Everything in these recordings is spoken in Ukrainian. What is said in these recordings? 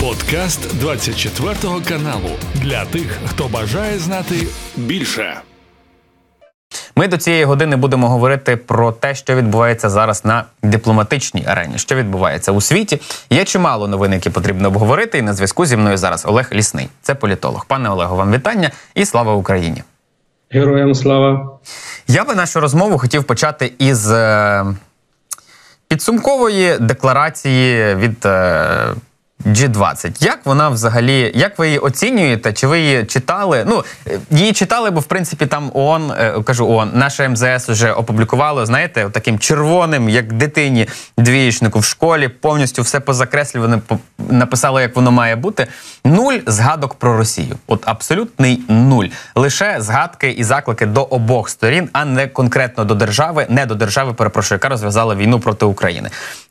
Подкаст 24 каналу для тих, хто бажає знати більше. Ми до цієї години будемо говорити про те, що відбувається зараз на дипломатичній арені, що відбувається у світі. Є чимало новин, які потрібно обговорити. І на зв'язку зі мною зараз Олег Лісний. Це політолог. Пане Олегу, вам вітання і слава Україні. Героям слава. Я би нашу розмову хотів почати із е, підсумкової декларації від. Е, G20. Як вона взагалі, як ви її оцінюєте? Чи ви її читали? Ну її читали, бо в принципі там ООН, е, кажу ООН, наше МЗС вже опублікувало, знаєте, таким червоним, як дитині двієчнику в школі, повністю все позакреслюване, написало, як воно має бути. Нуль згадок про Росію. От абсолютний нуль. Лише згадки і заклики до обох сторін, а не конкретно до держави, не до держави, перепрошую, яка розв'язала війну проти України.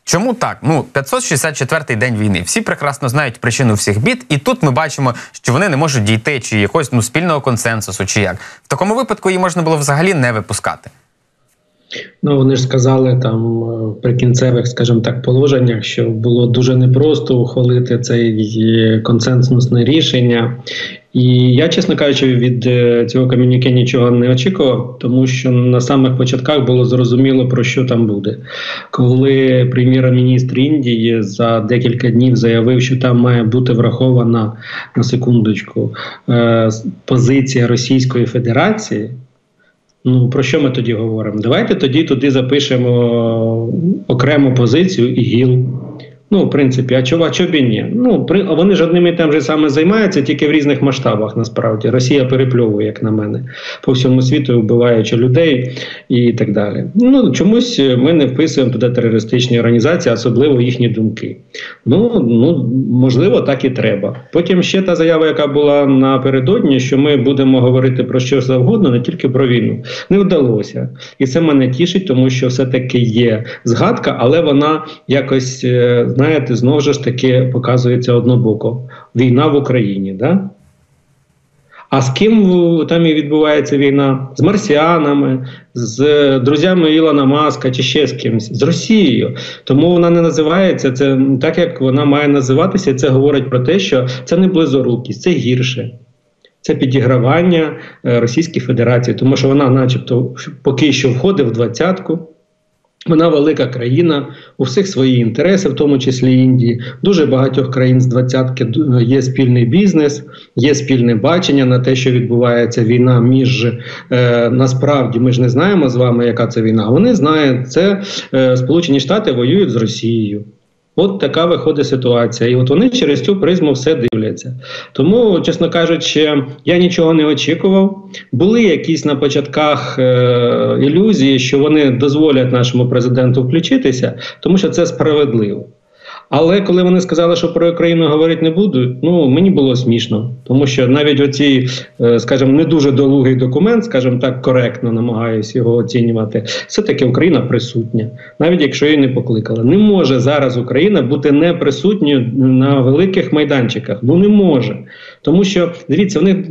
Чому так? Ну 564-й день війни. Всі прекрасно знають причину всіх бід, і тут ми бачимо, що вони не можуть дійти чи якогось ну спільного консенсусу, чи як в такому випадку її можна було взагалі не випускати. Ну вони ж сказали там в прикінцевих, скажімо так, положеннях, що було дуже непросто ухвалити це консенсусне рішення, і я, чесно кажучи, від е, цього ком'юніке нічого не очікував, тому що на самих початках було зрозуміло про що там буде. Коли прем'єр-міністр Індії за декілька днів заявив, що там має бути врахована на секундочку е, позиція Російської Федерації. Ну про що ми тоді говоримо? Давайте тоді туди запишемо окрему позицію ІГІЛ. Ну, в принципі, а чого, а чого б ні? Ну, при, вони ж одним і тим же саме займаються, тільки в різних масштабах, насправді. Росія перепльовує, як на мене, по всьому світу, вбиваючи людей і так далі. Ну, чомусь ми не вписуємо туди терористичні організації, особливо їхні думки. Ну, ну, можливо, так і треба. Потім ще та заява, яка була напередодні, що ми будемо говорити про що завгодно, не тільки про війну. Не вдалося. І це мене тішить, тому що все-таки є згадка, але вона якось. Знаєте, знову ж таки показується однобоко. Війна в Україні. Да? А з ким там і відбувається війна? З марсіанами, з друзями Ілона Маска чи ще з кимось, з Росією. Тому вона не називається це так, як вона має називатися, це говорить про те, що це не близорукість, це гірше. Це підігравання е, Російської Федерації, тому що вона, начебто, поки що входить в двадцятку. Вона велика країна, у всіх свої інтереси, в тому числі Індії. Дуже багатьох країн з двадцятки є спільний бізнес, є спільне бачення на те, що відбувається війна між е, насправді. Ми ж не знаємо з вами, яка це війна. Вони знають, це е, Сполучені Штати воюють з Росією. От така виходить ситуація, і от вони через цю призму все дивляться. Тому, чесно кажучи, я нічого не очікував. Були якісь на початках е- ілюзії, що вони дозволять нашому президенту включитися, тому що це справедливо. Але коли вони сказали, що про Україну говорити не будуть, ну мені було смішно, тому що навіть оці, е, скажімо, не дуже долугий документ, скажімо так, коректно намагаюся його оцінювати. Все таки Україна присутня, навіть якщо її не покликали. Не може зараз Україна бути не присутньою на великих майданчиках. Ну не може. Тому що дивіться, вони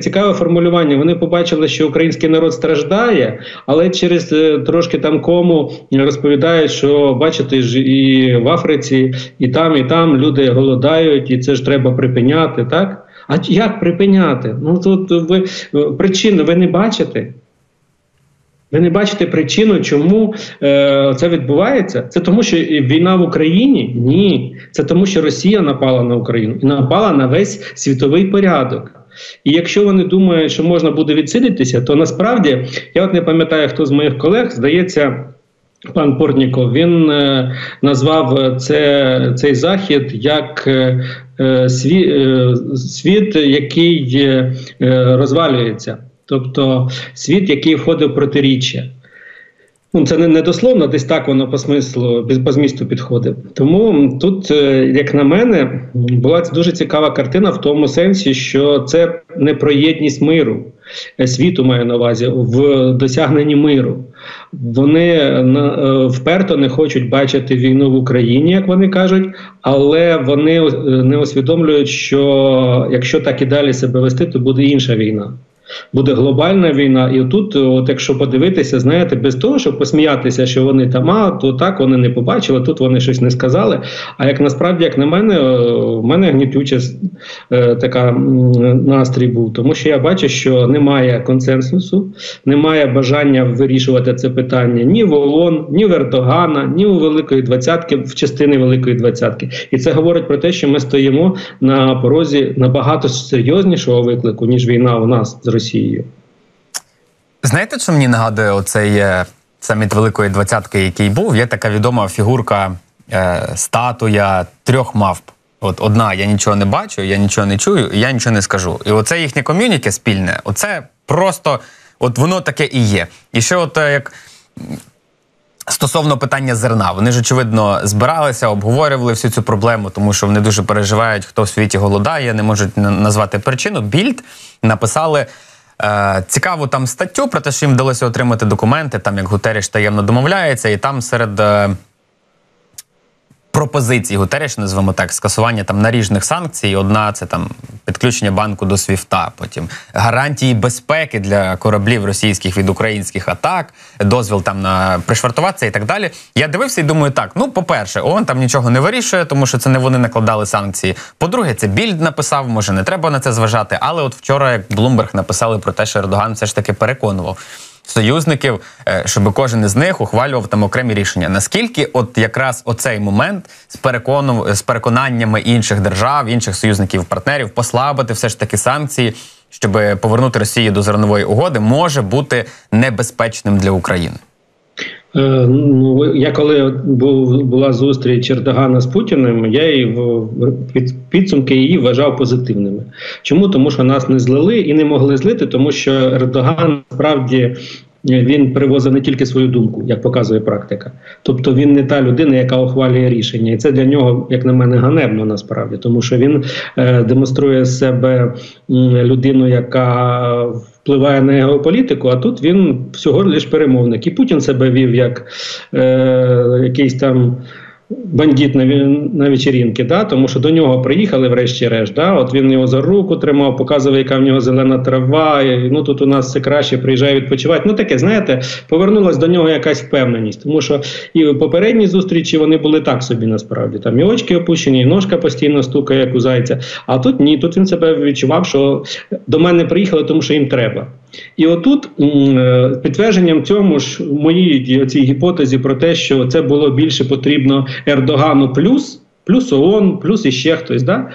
цікаве формулювання. Вони побачили, що український народ страждає, але через е, трошки там кому розповідають, що бачите, ж і в Африці, і там, і там люди голодають, і це ж треба припиняти. Так а як припиняти? Ну тут ви причину ви не бачите. Ви не бачите причину, чому е, це відбувається? Це тому, що війна в Україні? Ні. Це тому, що Росія напала на Україну і напала на весь світовий порядок. І якщо вони думають, що можна буде відсидітися, то насправді я от не пам'ятаю, хто з моїх колег здається. Пан Портніков він е, назвав це, цей захід як е, е світ, е, світ, який е, розвалюється тобто світ, який входив в протиріччя. Ну, Це не, дословно, десь так воно по смислу, по змісту підходить. Тому тут, е, як на мене, була дуже цікава картина в тому сенсі, що це не про єдність миру, е, світу маю на увазі в досягненні миру. Вони е, вперто не хочуть бачити війну в Україні, як вони кажуть, але вони не усвідомлюють, що якщо так і далі себе вести, то буде інша війна. Буде глобальна війна. І тут, от якщо подивитися, знаєте, без того, щоб посміятися, що вони там, а то так вони не побачили, тут вони щось не сказали. А як насправді, як на мене, в мене гнітюча е, така настрій був, тому що я бачу, що немає консенсусу, немає бажання вирішувати це питання ні в ООН, ні в Ердогана, ні у Великої Двадцятки, в частини Великої Двадцятки. І це говорить про те, що ми стоїмо на порозі набагато серйознішого виклику, ніж війна у нас з Росією. Знаєте, що мені нагадує оцей е, саміт Великої Двадцятки, який був? Є така відома фігурка, е, статуя трьох мавп. От одна, я нічого не бачу, я нічого не чую, я нічого не скажу. І оце їхнє ком'юніке спільне, оце просто от воно таке і є. І ще, от е, як Стосовно питання зерна, вони ж очевидно збиралися, обговорювали всю цю проблему, тому що вони дуже переживають, хто в світі голодає, не можуть назвати причину. Більд написали е, цікаву там статтю про те, що їм вдалося отримати документи, там як Гутеріш таємно домовляється, і там серед. Пропозицій Гутереш, назвемо так, скасування там наріжних санкцій. Одна це там підключення банку до СВІФТа, потім гарантії безпеки для кораблів російських від українських атак, дозвіл там на пришвартуватися і так далі. Я дивився і думаю, так ну по-перше, ООН там нічого не вирішує, тому що це не вони накладали санкції. По-друге, це більд написав, може не треба на це зважати. Але от вчора, як Блумберг написали про те, що Ердоган все ж таки переконував союзників, е, щоб кожен із них ухвалював там окремі рішення. Наскільки, от якраз оцей момент з перекону з переконаннями інших держав, інших союзників, партнерів послабити все ж таки санкції, щоб повернути Росію до зернової угоди, може бути небезпечним для України? Е, ну, я коли був була зустріч Ердогана з Путіним, я її в підсумки її вважав позитивними. Чому? Тому що нас не злили і не могли злити, тому що Ердоган справді він привозив не тільки свою думку, як показує практика. Тобто він не та людина, яка ухвалює рішення, і це для нього, як на мене, ганебно насправді, тому що він е, демонструє себе людину, яка впливає на геополітику, а тут він всього лиш перемовник. І Путін себе вів як е, якийсь там бандит на на вечерінки, да? тому що до нього приїхали, врешті-решт. Да? От він його за руку тримав, показував, яка в нього зелена трава. І, ну тут у нас все краще, приїжджає відпочивати. Ну таке, знаєте, повернулась до нього якась впевненість, тому що і в попередній зустрічі вони були так собі насправді. Там і очки опущені, і ножка постійно стукає, як у зайця. А тут ні, тут він себе відчував, що до мене приїхали, тому що їм треба. І отут е, підтвердженням цьому ж моїй цій гіпотезі про те, що це було більше потрібно Ердогану плюс, плюс ООН, плюс іще хтось. Да?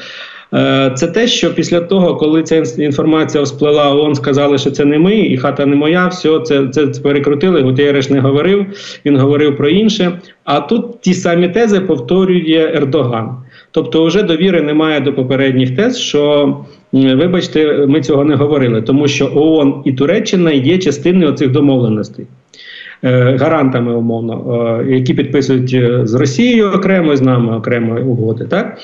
Е, це те, що після того, коли ця інформація всплила, ООН сказали, що це не ми, і хата не моя, все це це перекрутили. Гутєреш не говорив, він говорив про інше. А тут ті самі тези повторює Ердоган. Тобто, вже довіри немає до попередніх тез, що вибачте, ми цього не говорили, тому що ООН і Туреччина є частиною цих домовленостей. Е, гарантами умовно, е, які підписують е, з Росією окремо з нами окремо угоди, так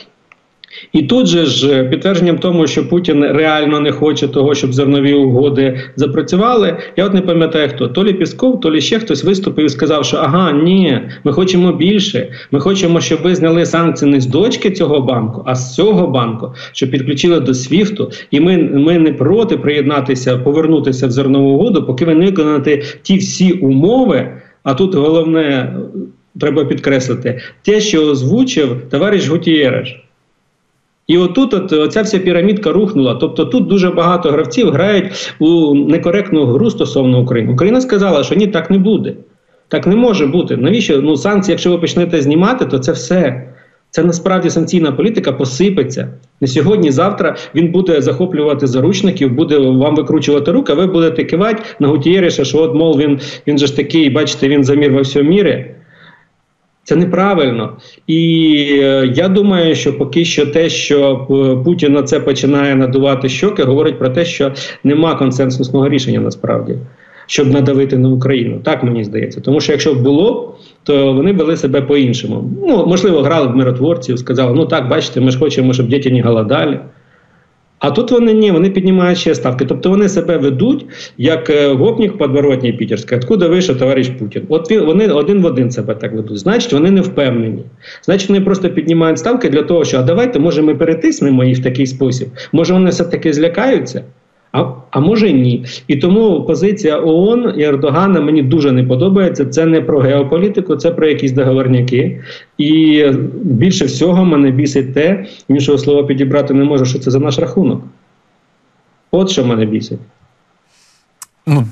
і тут же ж е, підтвердженням тому, що Путін реально не хоче того, щоб зернові угоди запрацювали. Я от не пам'ятаю хто то лі Пісков, то лі ще хтось виступив і сказав, що ага, ні, ми хочемо більше. Ми хочемо, щоб ви зняли санкції не з дочки цього банку, а з цього банку, щоб підключили до СВІФТу. І ми ми не проти приєднатися, повернутися в зернову угоду, поки ви не виконаєте ті всі умови. А тут головне треба підкреслити те, що озвучив товариш Гутієреш. І отут от, оця вся пірамідка рухнула. Тобто тут дуже багато гравців грають у некоректну гру стосовно України. Україна сказала, що ні, так не буде. Так не може бути. Навіщо ну санкції, якщо ви почнете знімати, то це все. Це насправді санкційна політика посипеться. Не сьогодні, завтра він буде захоплювати заручників, буде вам викручувати руки, а ви будете кивати на Гутієриша, що от, мов, він він же ж такий, бачите, він замір во всьому мірі. Це неправильно, і е, я думаю, що поки що те, що е, Путін на це починає надувати щоки, говорить про те, що нема консенсусного рішення насправді, щоб надавити на Україну. Так мені здається, тому що якщо б було, то вони вели себе по-іншому. Ну можливо, грали в миротворців, сказали: ну так, бачите, ми ж хочемо, щоб діти не голодали. А тут вони ні, вони піднімають ще ставки. Тобто вони себе ведуть як е, гопнік подворотній Пітерський, откуда вийшов товариш Путін. От вони один в один себе так ведуть. Значить, вони не впевнені. Значить, вони просто піднімають ставки для того, що а давайте, може, ми перетиснемо їх в такий спосіб. Може, вони все таки злякаються. А а може ні. І тому позиція ООН і Ердогана мені дуже не подобається. Це не про геополітику, це про якісь договорняки. І більше всього мене бісить те, іншого слова підібрати не можу, що це за наш рахунок. От що мене бісить. Ну,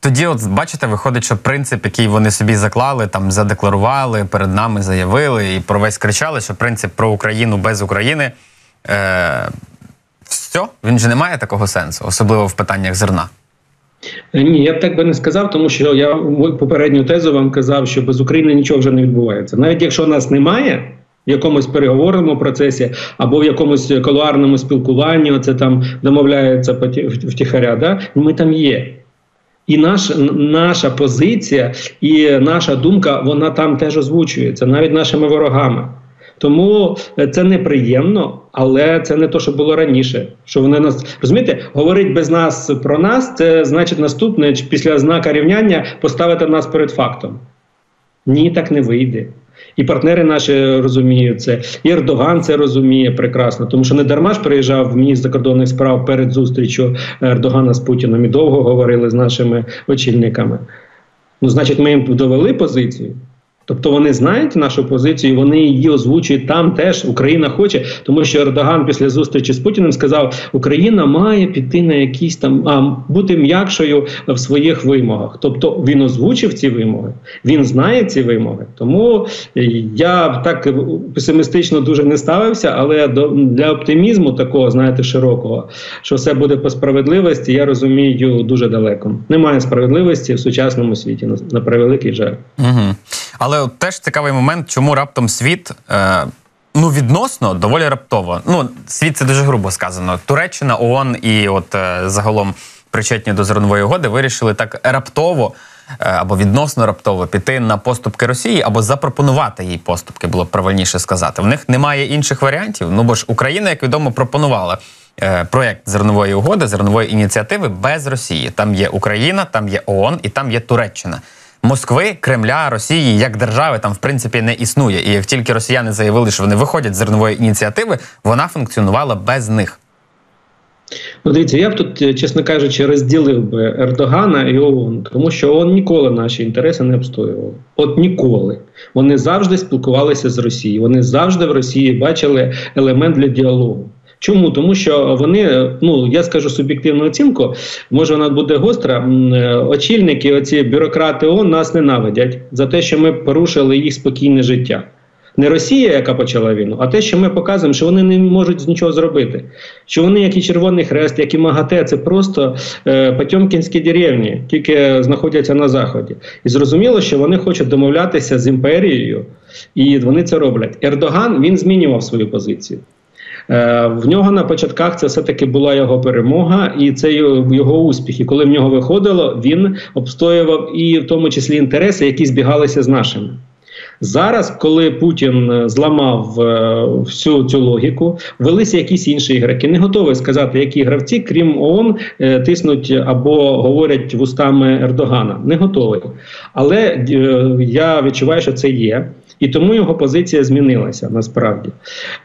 тоді, от бачите, виходить, що принцип, який вони собі заклали, там задекларували, перед нами заявили і про весь кричали, що принцип про Україну без України. Е- все, він же не має такого сенсу, особливо в питаннях зерна. Ні, я б так би не сказав, тому що я попередню тезу вам казав, що без України нічого вже не відбувається. Навіть якщо нас немає в якомусь переговорному процесі або в якомусь колуарному спілкуванні, оце там домовляється втіхаря, да? ми там є. І наш, наша позиція і наша думка, вона там теж озвучується, навіть нашими ворогами. Тому е, це неприємно, але це не то, що було раніше. Що вони нас розумієте, говорить без нас про нас, це значить наступне після знака рівняння поставити нас перед фактом. Ні, так не вийде. І партнери наші розуміють це, і Ердоган це розуміє прекрасно, тому що не дарма ж приїжджав міністр закордонних справ перед зустрічю Ердогана з Путіном і довго говорили з нашими очільниками. Ну, значить, ми їм довели позицію. Тобто вони знають нашу позицію, вони її озвучують там. Теж Україна хоче, тому що Ердоган після зустрічі з Путіним сказав, Україна має піти на якісь там а бути м'якшою в своїх вимогах. Тобто він озвучив ці вимоги, він знає ці вимоги. Тому я так песимістично дуже не ставився, але до для оптимізму такого, знаєте, широкого, що все буде по справедливості, я розумію дуже далеко. Немає справедливості в сучасному світі на превеликий жаль. Угу. Але теж цікавий момент, чому раптом світ. Е... Ну, відносно доволі раптово. Ну, світ це дуже грубо сказано. Туреччина, ООН і от е, загалом причетні до зернової угоди вирішили так раптово е, або відносно раптово піти на поступки Росії або запропонувати їй поступки, було б правильніше сказати. В них немає інших варіантів. Ну бо ж Україна, як відомо, пропонувала е, проєкт зернової угоди, зернової ініціативи без Росії. Там є Україна, там є ООН і там є Туреччина. Москви, Кремля, Росії як держави там в принципі не існує. І як тільки росіяни заявили, що вони виходять з зернової ініціативи, вона функціонувала без них. Ну, дивіться, я б тут, е, чесно кажучи, розділив би Ердогана і ООН, тому що ООН ніколи наші інтереси не обстоював. От ніколи. Вони завжди спілкувалися з Росією. Вони завжди в Росії бачили елемент для діалогу. Чому? Тому що вони, ну я скажу суб'єктивну оцінку, може вона буде гостра. Е, очільники, оці бюрократи ООН нас ненавидять за те, що ми порушили їх спокійне життя. Не Росія, яка почала війну, а те, що ми показуємо, що вони не можуть нічого зробити. Що вони, як і Червоний Хрест, як і МАГАТЕ, це просто е, Потьомкінські деревні, тільки знаходяться на заході. І зрозуміло, що вони хочуть домовлятися з імперією, і вони це роблять. Ердоган він змінював свою позицію. Е, в нього на початках це все-таки була його перемога, і це його успіх. І коли в нього виходило, він обстоював і в тому числі інтереси, які збігалися з нашими. Зараз, коли Путін е, зламав е, всю цю логіку, велися якісь інші ігроки. Не готовий сказати, які гравці, крім ООН, е, тиснуть або говорять вустами Ердогана. Не готовий. Але е, я відчуваю, що це є. І тому його позиція змінилася насправді.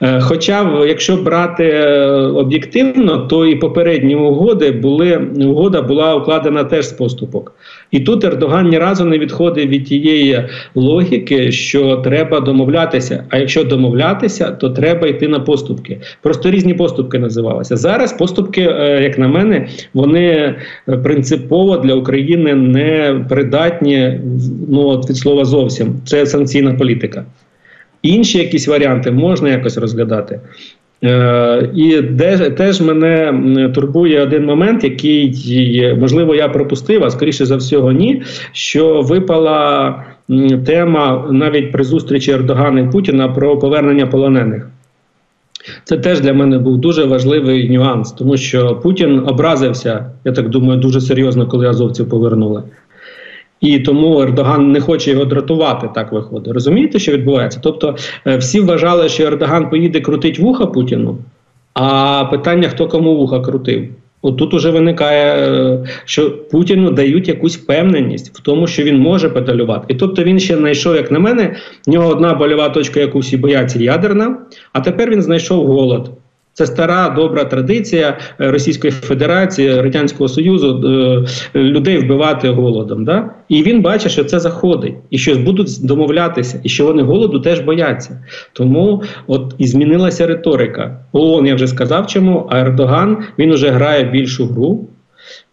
Е, хоча, якщо брати е, об'єктивно, то і попередні угоди були угода була укладена теж з поступок. І тут Ердоган ні разу не відходив від тієї логіки, що треба домовлятися. А якщо домовлятися, то треба йти на поступки. Просто різні поступки називалися. Зараз поступки, е, як на мене, вони принципово для України не придатні ну від слова зовсім. Це санкційна політика політика. Інші якісь варіанти можна якось розглядати. Е, І де, теж мене турбує один момент, який, можливо, я пропустив, а скоріше за всього, ні. Що випала тема навіть при зустрічі Ердогана і Путіна про повернення полонених. Це теж для мене був дуже важливий нюанс, тому що Путін образився, я так думаю, дуже серйозно, коли азовців повернули. І тому Ердоган не хоче його дратувати. Так виходить. Розумієте, що відбувається? Тобто е, всі вважали, що Ердоган поїде крутить вуха Путіну. А питання, хто кому вуха крутив. От тут уже виникає, е, що Путіну дають якусь впевненість в тому, що він може педалювати. І тобто він ще знайшов, як на мене, в нього одна больова точка, яку всі бояться, ядерна, а тепер він знайшов голод. Це стара добра традиція е, Російської Федерації, Радянського Союзу е, людей вбивати голодом. Да? І він бачить, що це заходить, і що будуть домовлятися, і що вони голоду теж бояться. Тому от і змінилася риторика. ООН, я вже сказав, чому а Ердоган він уже грає більшу гру.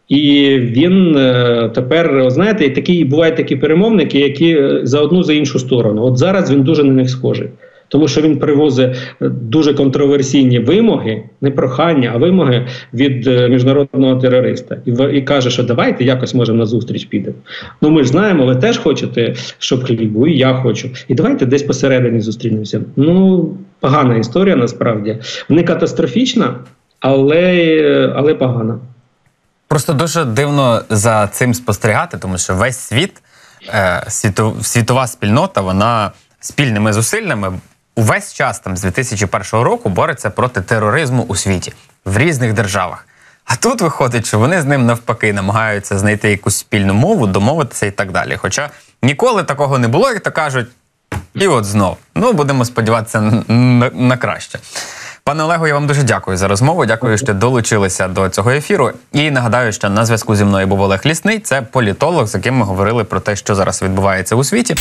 І він е, тепер, знаєте, такі бувають такі перемовники, які за одну за іншу сторону. От зараз він дуже на них схожий тому що він привозить е, дуже контроверсійні вимоги, не прохання, а вимоги від е, міжнародного терориста, і і каже, що давайте якось можемо на зустріч підемо. Ну ми ж знаємо, ви теж хочете, щоб хлібу, і я хочу. І давайте десь посередині зустрінемося. Ну погана історія насправді не катастрофічна, але, але погана. Просто дуже дивно за цим спостерігати, тому що весь світ, е, світова спільнота, вона спільними зусиллями увесь час там з 2001 року бореться проти тероризму у світі в різних державах. А тут виходить, що вони з ним навпаки намагаються знайти якусь спільну мову, домовитися і так далі. Хоча ніколи такого не було, як то кажуть, і от знов. Ну будемо сподіватися на, на краще. Пане Олегу, я вам дуже дякую за розмову. Дякую, що долучилися до цього ефіру. І нагадаю, що на зв'язку зі мною був Олег Лісний. Це політолог, з яким ми говорили про те, що зараз відбувається у світі.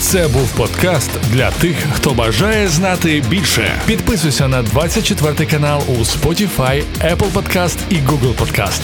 Це був подкаст для тих, хто бажає знати більше. Підписуйся на 24 канал у Spotify, Apple Podcast і Google Podcast.